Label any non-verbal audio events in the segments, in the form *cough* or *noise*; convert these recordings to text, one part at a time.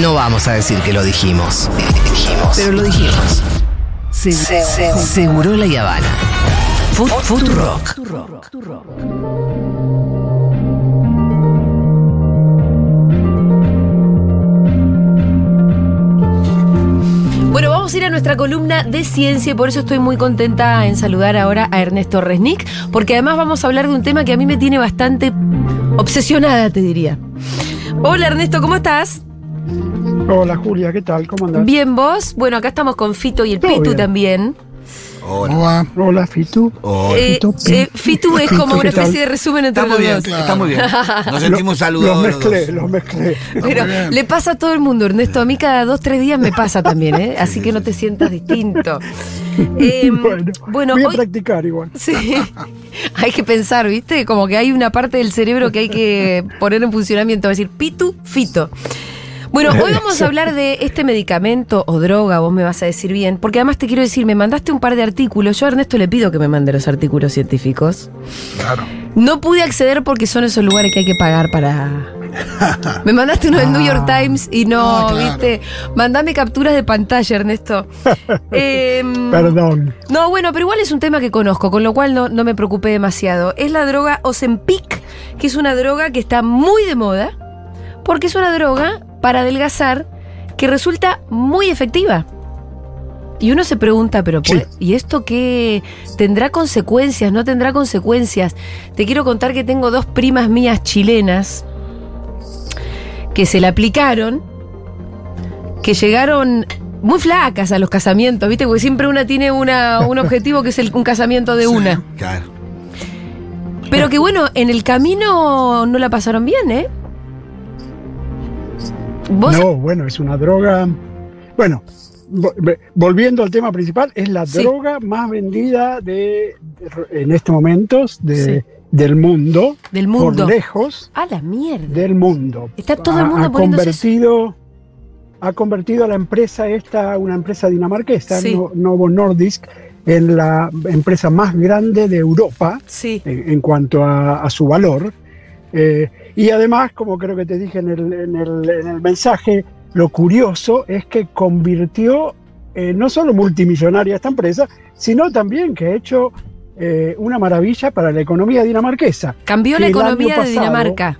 No vamos a decir que lo dijimos. Dijimos. Pero lo dijimos. Se- Seguro la Habana. Fu- Futurock. Bueno, vamos a ir a nuestra columna de ciencia y por eso estoy muy contenta en saludar ahora a Ernesto Resnick, porque además vamos a hablar de un tema que a mí me tiene bastante obsesionada, te diría. Hola Ernesto, ¿cómo estás? Hola Julia, ¿qué tal? ¿Cómo andas? Bien, vos. Bueno, acá estamos con Fito y el Todo Pitu bien. también. Hola. Hola Fitu. Eh, Fito, eh, Fitu es como una especie de resumen entre Está muy los bien, dos. está muy bien. *laughs* Nos sentimos saludados. los mezclé, los mezclé. Pero le pasa a todo el mundo, Ernesto. A mí cada dos, tres días me pasa también, ¿eh? Así que no te sientas distinto. *laughs* Eh, bueno, bueno, voy a hoy, practicar igual. *laughs* Sí. hay que pensar, ¿viste? Como que hay una parte del cerebro que hay que poner en funcionamiento. Va a decir, pitu, fito. Bueno, hoy *laughs* vamos a hablar de este medicamento o droga, vos me vas a decir bien, porque además te quiero decir, me mandaste un par de artículos, yo a Ernesto le pido que me mande los artículos científicos. Claro. No pude acceder porque son esos lugares que hay que pagar para... *laughs* Me mandaste uno del New York Times y no, Ah, claro. viste, mandame capturas de pantalla, Ernesto. *laughs* Em, Perdón. no, bueno, pero igual es un tema que conozco, con lo cual no, no me preocupé demasiado. Es la droga Ozempic, que es una droga que está muy de moda, porque es una droga para adelgazar que resulta muy efectiva. Y uno se pregunta, pero Sí. ¿puede- ¿y esto qué tendrá consecuencias? ¿No tendrá consecuencias? Te quiero contar que tengo dos primas mías chilenas que se la aplicaron, que llegaron muy flacas a los casamientos, ¿viste? Porque siempre una tiene una, un objetivo que es el- un casamiento de una. Claro. Pero que bueno, en el camino no la pasaron bien, ¿eh? ¿Vos? No, bueno, es una droga. Bueno, volviendo al tema principal, es la Sí. droga más vendida de, de- en estos momentos de, Sí. del mundo, Del mundo. por lejos A la mierda. del mundo. Está todo el Ha- mundo ha eso. convertido ha convertido a la empresa esta, una empresa dinamarquesa, Sí. Novo Nordisk, en la empresa más grande de Europa Sí. en, en cuanto a, a su valor. Eh, y además, como creo que te dije en el, en el- en el mensaje, lo curioso es que convirtió eh, no solo multimillonaria esta empresa, sino también que ha hecho eh, una maravilla para la economía dinamarquesa. Cambió la economía de Dinamarca.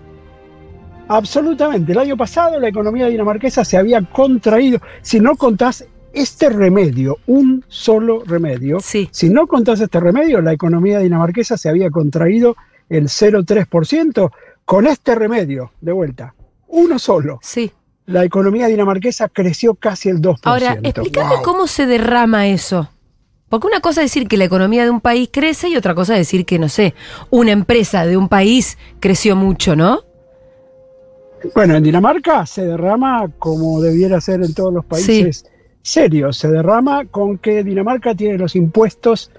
Absolutamente. El año pasado la economía dinamarquesa se había contraído. Si no contás este remedio, un solo remedio, Sí. si no contás este remedio, la economía dinamarquesa se había contraído el 0,3%. Con este remedio, de vuelta, uno solo, Sí. la economía dinamarquesa creció casi el 2%. Ahora, explícame Wow. cómo se derrama eso. Porque una cosa es decir que la economía de un país crece y otra cosa es decir que, no sé, una empresa de un país creció mucho, ¿no? Bueno, en Dinamarca se derrama como debiera ser en todos los países serios. Se derrama con que Dinamarca tiene los impuestos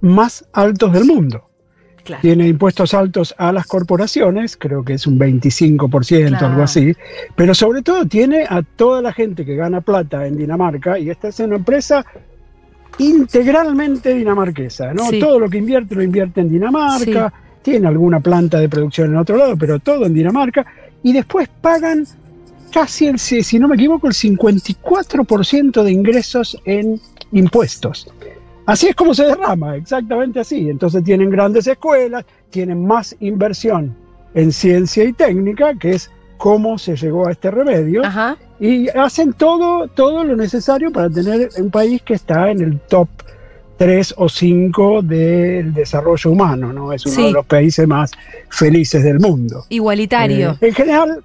más altos del mundo. Claro. Tiene impuestos altos a las corporaciones, creo que es un 25%, Claro. algo así, pero sobre todo tiene a toda la gente que gana plata en Dinamarca, y esta es una empresa integralmente dinamarquesa, ¿no? Sí. Todo lo que invierte lo invierte en Dinamarca, tiene alguna planta de producción en otro lado, pero todo en Dinamarca, y después pagan casi el, si no me equivoco, el 54% de ingresos en impuestos. Así es como se derrama, exactamente así. Entonces tienen grandes escuelas, tienen más inversión en ciencia y técnica, que es cómo se llegó a este remedio, Ajá. y hacen todo, todo lo necesario para tener un país que está en el top 3 o 5 del desarrollo humano, ¿no? Es uno Sí. de los países más felices del mundo. Igualitario. Eh, en general,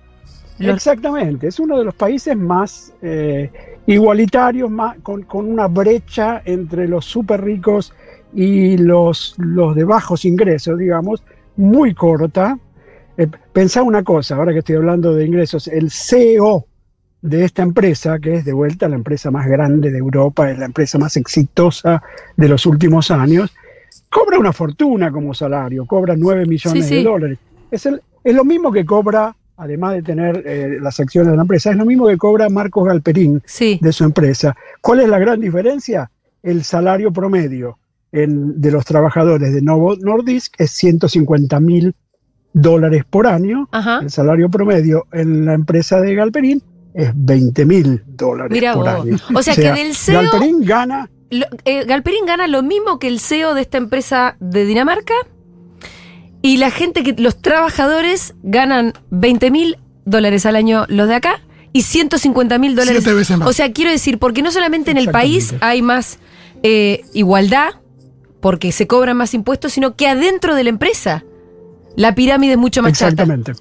exactamente, es uno de los países más eh, igualitarios, más, con, con una brecha entre los súper ricos y los, los de bajos ingresos, digamos, muy corta. Eh, pensá una cosa, ahora que estoy hablando de ingresos, el CEO de esta empresa, que es de vuelta la empresa más grande de Europa, es la empresa más exitosa de los últimos años, cobra una fortuna como salario, cobra 9 millones Sí, sí. de dólares. Es, el- es lo mismo que cobra, además de tener eh, las acciones de la empresa, es lo mismo que cobra Marcos Galperín Sí. de su empresa. ¿Cuál es la gran diferencia? El salario promedio en- de los trabajadores de Novo Nordisk es 150 mil dólares por año. Ajá. El salario promedio en la empresa de Galperín, es 20 mil dólares por vos. año. O sea, que del CEO Galperín gana Lo- eh, Galperín gana lo mismo que el CEO de esta empresa de Dinamarca y la gente que los trabajadores ganan 20 mil dólares al año los de acá y 150 mil dólares. Siete veces más. O sea, quiero decir, porque no solamente en el país hay más eh, igualdad, porque se cobran más impuestos, sino que adentro de la empresa la pirámide es mucho más chata. Exactamente.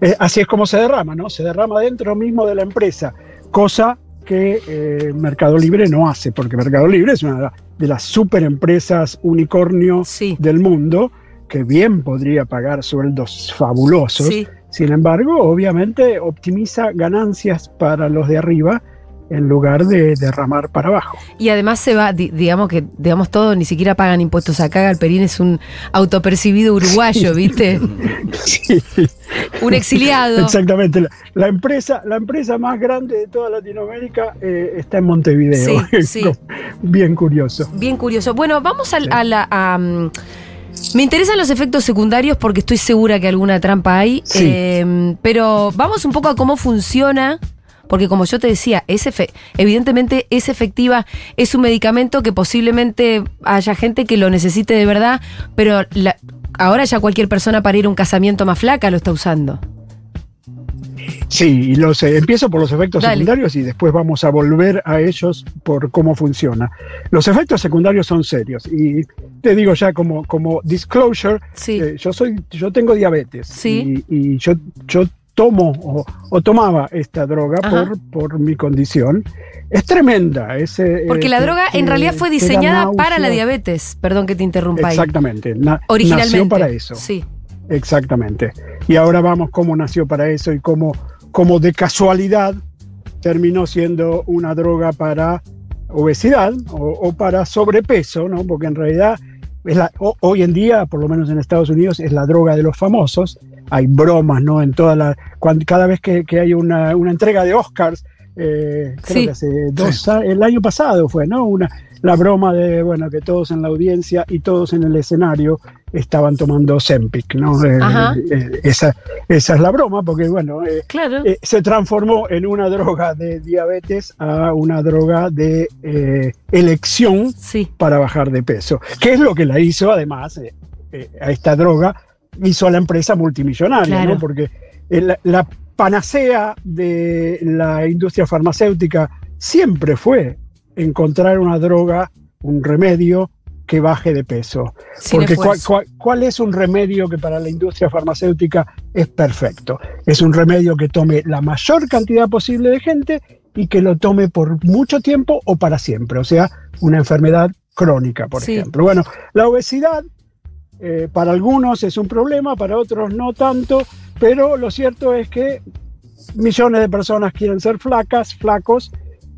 Eh, así es como se derrama, ¿no? Se derrama dentro mismo de la empresa, cosa que eh, Mercado Libre no hace, porque Mercado Libre es una de las superempresas unicornio Sí. del mundo que bien podría pagar sueldos fabulosos. Sí. Sin embargo, obviamente optimiza ganancias para los de arriba en lugar de derramar para abajo. Y además se va, di- digamos que, digamos todo, ni siquiera pagan impuestos acá. Galperín es un autopercibido uruguayo, ¿viste? *laughs* Sí. Un exiliado. Exactamente. La, la empresa, la empresa más grande de toda Latinoamérica eh, está en Montevideo. Sí, *laughs* sí. Bien curioso. Bien curioso. Bueno, vamos Sí. a la. a, mm, me interesan los efectos secundarios porque estoy segura que alguna trampa hay. Sí. Eh, pero vamos un poco a cómo funciona. Porque como yo te decía, es evidentemente es efectiva, es un medicamento que posiblemente haya gente que lo necesite de verdad, pero la- ahora ya cualquier persona para ir a un casamiento más flaca lo está usando. Sí, los, eh, empiezo por los efectos Dale. secundarios y después vamos a volver a ellos por cómo funciona. Los efectos secundarios son serios y te digo ya como, como disclosure, Sí. eh, yo soy, yo tengo diabetes Sí. y, y yo, yo tomo o, o tomaba esta droga por, por mi condición. Es tremenda. Es, eh, Porque la te- droga en te- realidad fue diseñada para la diabetes. Perdón que te interrumpa. Exactamente. na- Originalmente. Nació para eso. Sí. Exactamente. Y ahora vamos cómo nació para eso y cómo, cómo de casualidad terminó siendo una droga para obesidad o, para sobrepeso, ¿no? Porque en realidad es la, ho- hoy en día, por lo menos en Estados Unidos, es la droga de los famosos. Hay bromas, ¿no? En toda la, cada vez que, que hay una, una entrega de Oscars, eh, creo Sí. que hace dos, a- el año pasado fue, ¿no? Una, la broma de, bueno, que todos en la audiencia y todos en el escenario estaban tomando Zempic, ¿no? Eh, eh, esa, esa es la broma, porque, bueno, eh, Claro. eh, se transformó en una droga de diabetes a una droga de eh, elección sí. para bajar de peso. ¿Qué es lo que la hizo, además, eh, eh, a esta droga? Hizo a la empresa multimillonaria, Claro. ¿no? Porque eh, la, la panacea de la industria farmacéutica siempre fue encontrar una droga, un remedio que baje de peso. Sin Porque cuál, esfuerzo. cuál- cuál es un remedio que para la industria farmacéutica es perfecto? Es un remedio que tome la mayor cantidad posible de gente y que lo tome por mucho tiempo o para siempre, o sea, una enfermedad crónica, por Sí. ejemplo. Bueno, la obesidad eh, para algunos es un problema, para otros no tanto, pero lo cierto es que millones de personas quieren ser flacas, flacos,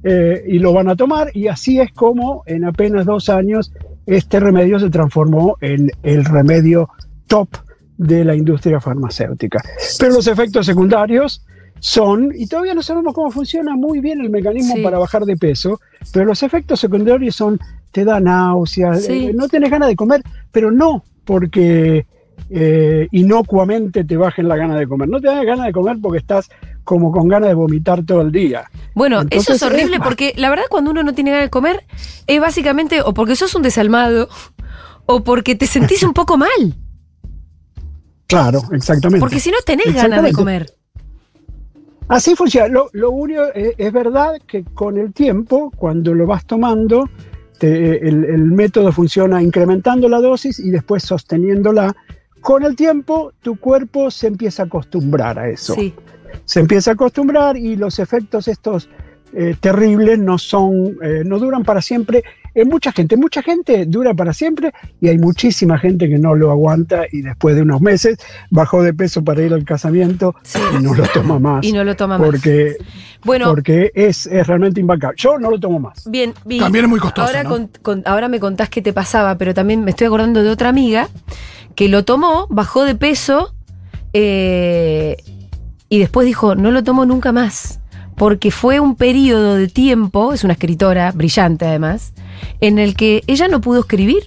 eh, y lo van a tomar, y así es como en apenas dos años este remedio se transformó en el remedio top de la industria farmacéutica. Pero los efectos secundarios son, y todavía no sabemos cómo funciona muy bien el mecanismo Sí. para bajar de peso, pero los efectos secundarios son, te da náuseas, Sí. eh, no tienes ganas de comer, pero no porque eh, inocuamente te bajen la gana de comer, no te da ganas de comer porque estás como con ganas de vomitar todo el día. Bueno, Entonces, eso es horrible es porque la verdad cuando uno no tiene ganas de comer es básicamente o porque sos un desalmado o porque te sentís un poco mal. Claro, exactamente. Porque si no tenés ganas de comer. Así funciona. Lo, lo único es, es verdad que con el tiempo, cuando lo vas tomando, te- el, el método funciona incrementando la dosis y después sosteniéndola. Con el tiempo, tu cuerpo se empieza a acostumbrar a eso. Sí. Se empieza a acostumbrar y los efectos estos eh, terribles no son, eh, no duran para siempre. En mucha gente, mucha gente dura para siempre y hay muchísima gente que no lo aguanta y después de unos meses bajó de peso para ir al casamiento Sí. y no lo toma *laughs* más. Y no lo toma más. porque Bueno, porque es, es realmente impacable. Yo no lo tomo más. bien, vi- También es muy costoso, Ahora, ¿no? con- con- ahora me contás qué te pasaba, pero también me estoy acordando de otra amiga que lo tomó, bajó de peso eh, y después dijo, no lo tomo nunca más. Porque fue un periodo de tiempo, es una escritora brillante además, en el que ella no pudo escribir.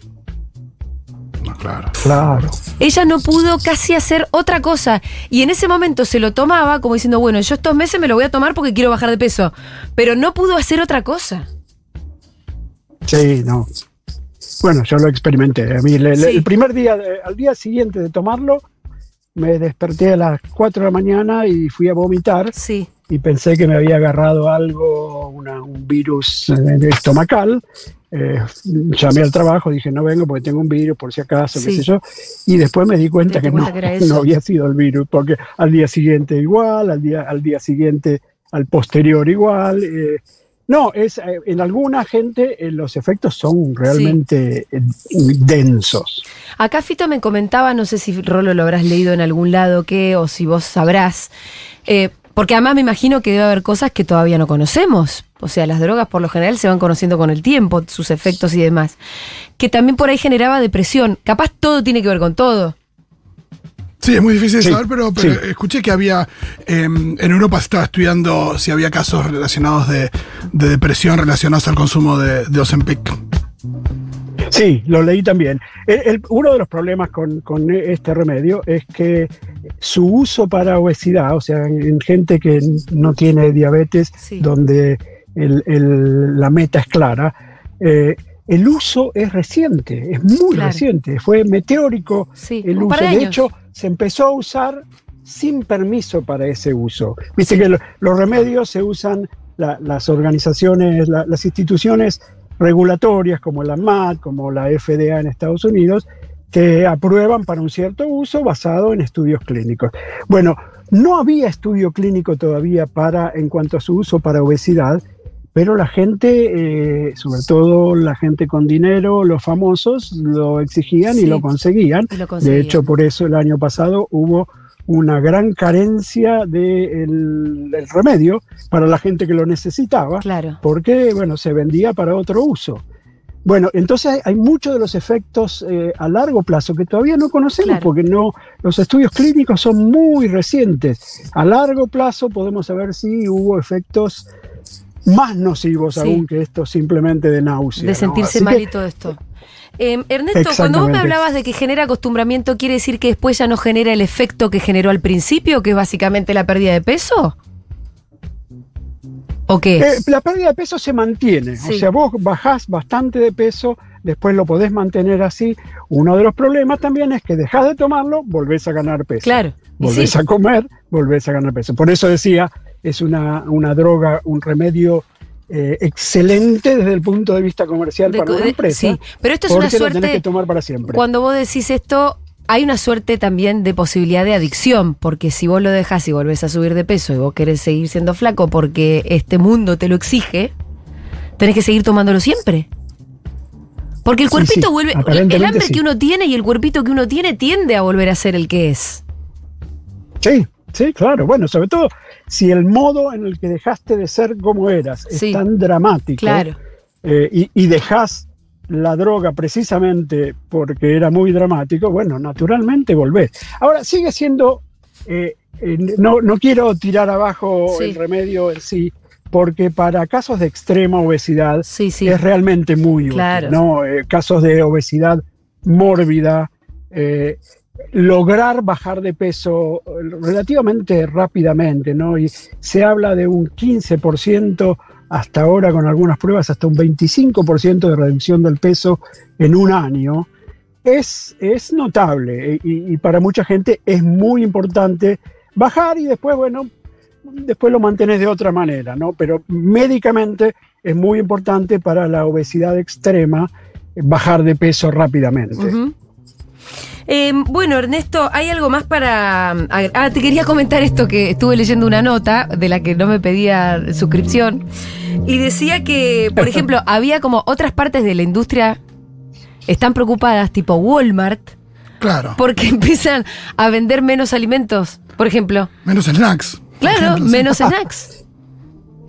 No, claro. Claro. Ella no pudo casi hacer otra cosa. Y en ese momento se lo tomaba como diciendo, bueno, yo estos meses me lo voy a tomar porque quiero bajar de peso. Pero no pudo hacer otra cosa. Sí, no. Bueno, yo lo experimenté. A mí, le- le- Sí. el primer día, al día siguiente de tomarlo, me desperté a las 4 de la mañana y fui a vomitar Sí. y pensé que me había agarrado algo, una- un virus eh, estomacal. Eh, llamé al trabajo, dije no vengo porque tengo un virus por si acaso, qué Sí. sé yo. Y después me di cuenta que, cuenta *laughs* no, que no había sido el virus, porque al día siguiente igual, al día, al día siguiente, al posterior igual. eh, no, es eh, en alguna gente eh, los efectos son realmente eh, densos. Acá Fito me comentaba, no sé si Rolo lo habrás leído en algún lado que, o si vos sabrás, eh, porque además me imagino que debe haber cosas que todavía no conocemos. O sea, las drogas por lo general se van conociendo con el tiempo, sus efectos y demás. Que también por ahí generaba depresión. Capaz todo tiene que ver con todo. Sí, es muy difícil de Sí, saber, pero, pero sí. escuché que había, eh, en Europa se estaba estudiando si había casos relacionados de, de depresión relacionados al consumo de, de Ozempic. Sí, lo leí también. El- el- uno de los problemas con, con este remedio es que su uso para obesidad, o sea, en, en gente que no tiene diabetes, Sí. donde el- el- la meta es clara, eh, el uso es reciente, es muy Claro. reciente, fue meteórico Sí, el uso. de De, años. hecho, se empezó a usar sin permiso para ese uso. Viste que lo- los remedios se usan, la- las organizaciones, la- las instituciones regulatorias como la MAT, como la FDA en Estados Unidos, que aprueban para un cierto uso basado en estudios clínicos. Bueno, no había estudio clínico todavía para, en cuanto a su uso para obesidad, pero la gente, eh, sobre todo la gente con dinero, los famosos, lo exigían Sí. y lo conseguían. Y lo De hecho, por eso el año pasado hubo una gran carencia del remedio para la gente que lo necesitaba, Claro. porque bueno, se vendía para otro uso. Bueno, entonces hay muchos de los efectos eh, a largo plazo que todavía no conocemos Claro. porque no los estudios clínicos son muy recientes. A largo plazo podemos saber si hubo efectos más nocivos Sí. aún que esto simplemente de náusea. de sentirse mal y todo esto. Eh, Ernesto, cuando vos me hablabas de que genera acostumbramiento, ¿quiere decir que después ya no genera el efecto que generó al principio, que es básicamente la pérdida de peso? ¿O qué? Eh, la pérdida de peso se mantiene, Sí. o sea, vos bajás bastante de peso, después lo podés mantener así. Uno de los problemas también es que dejás de tomarlo, volvés a ganar peso. claro. Volvés sí, a comer, volvés a ganar peso. Por eso decía, es una, una droga, un remedio eh, excelente desde el punto de vista comercial de- para una de- empresa. sí. Pero esto es una porque lo tenés suerte. que tomar para siempre. Cuando vos decís esto, hay una suerte también de posibilidad de adicción, porque si vos lo dejas y volvés a subir de peso y vos querés seguir siendo flaco porque este mundo te lo exige, tenés que seguir tomándolo siempre. Porque el cuerpito sí, vuelve, el hambre sí. que uno tiene y el cuerpito que uno tiene tiende a volver a ser el que es. Sí, sí, claro. Bueno, sobre todo si el modo en el que dejaste de ser como eras Sí. es tan dramático. Claro. eh, y, y dejás la droga precisamente porque era muy dramático, bueno, naturalmente volvés. Ahora, sigue siendo, eh, eh, no, no quiero tirar abajo Sí. el remedio en sí, porque para casos de extrema obesidad Sí, sí. es realmente muy Claro. útil, ¿no? Eh, casos de obesidad mórbida, lograr bajar de peso eh, relativamente rápidamente, ¿no? Y se habla de un 15%, hasta ahora con algunas pruebas, hasta un 25% de reducción del peso en un año. Es, es notable eh, y, para mucha gente es muy importante bajar y después, bueno, después lo mantenés de otra manera, ¿no? Pero médicamente es muy importante para la obesidad extrema bajar de peso rápidamente. Eh, bueno, Ernesto, ¿hay algo más para... Ah, te quería comentar esto que estuve leyendo una nota de la que no me pedía suscripción y decía que, por *laughs* ejemplo, había como otras partes de la industria están preocupadas, tipo Walmart, Claro. porque *laughs* empiezan a vender menos alimentos, por ejemplo. Menos snacks. Claro, ejemplo, sí. menos *laughs* snacks.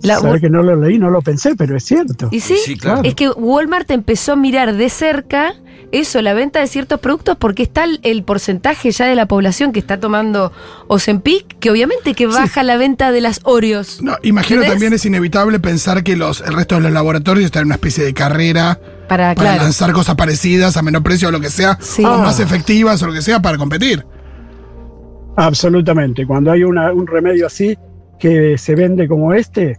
La- Sabe que no lo leí, no lo pensé, pero es cierto. ¿Y sí? Sí, claro. Es que Walmart empezó a mirar de cerca eso, la venta de ciertos productos, porque está el, el porcentaje ya de la población que está tomando Ozempic, que obviamente que baja la venta de las Oreos. No, imagino ¿Entendés? también es inevitable pensar que los, el resto de los laboratorios están en una especie de carrera Para, para claro. lanzar cosas parecidas a menor precio o lo que sea, Sí. o Ah. más efectivas o lo que sea para competir. Absolutamente. Cuando hay una- un remedio así que se vende como este,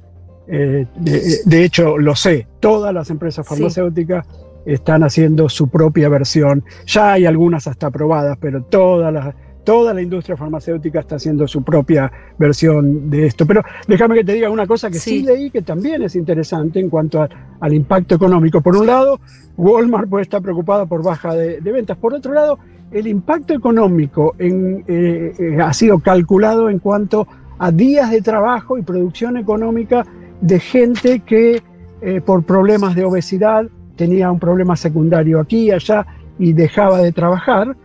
eh, de, de hecho lo sé, todas las empresas Sí. farmacéuticas están haciendo su propia versión. Ya hay algunas hasta aprobadas, pero todas las- toda la industria farmacéutica está haciendo su propia versión de esto. Pero déjame que te diga una cosa que sí, Sí. leí que también es interesante en cuanto a- al impacto económico. Por un lado, Walmart puede estar preocupada por baja de, de ventas. Por otro lado, el impacto económico en, eh, eh, ha sido calculado en cuanto a días de trabajo y producción económica de gente que eh, por problemas de obesidad tenía un problema secundario aquí y allá y dejaba de trabajar.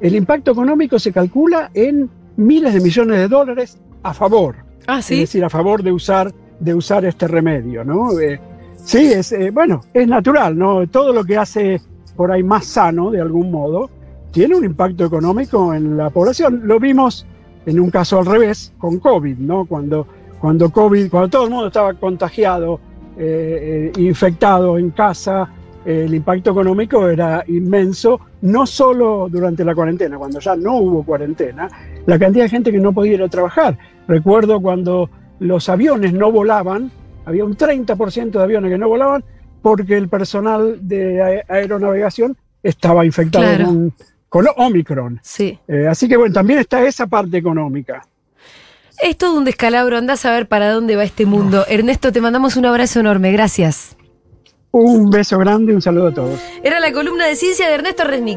El impacto económico se calcula en miles de millones de dólares a favor Ah, es sí. decir, a favor de usar, de usar este remedio, ¿no? Eh, sí, es, eh, bueno, es natural, ¿no? Todo lo que hace por ahí más sano, de algún modo, tiene un impacto económico en la población. Lo vimos en un caso al revés, con COVID, ¿no? Cuando, cuando COVID, cuando todo el mundo estaba contagiado, eh, eh, infectado en casa, eh, el impacto económico era inmenso, no solo durante la cuarentena, cuando ya no hubo cuarentena, la cantidad de gente que no podía ir a trabajar. Recuerdo cuando los aviones no volaban, había un 30% de aviones que no volaban porque el personal de ae- aeronavegación estaba infectado Claro. con, con Omicron. Sí. Eh, así que bueno, también está esa parte económica. Es todo un descalabro, andás a ver para dónde va este mundo. Ernesto, te mandamos un abrazo enorme, gracias. Un beso grande y un saludo a todos. Era la columna de ciencia de Ernesto Resnick.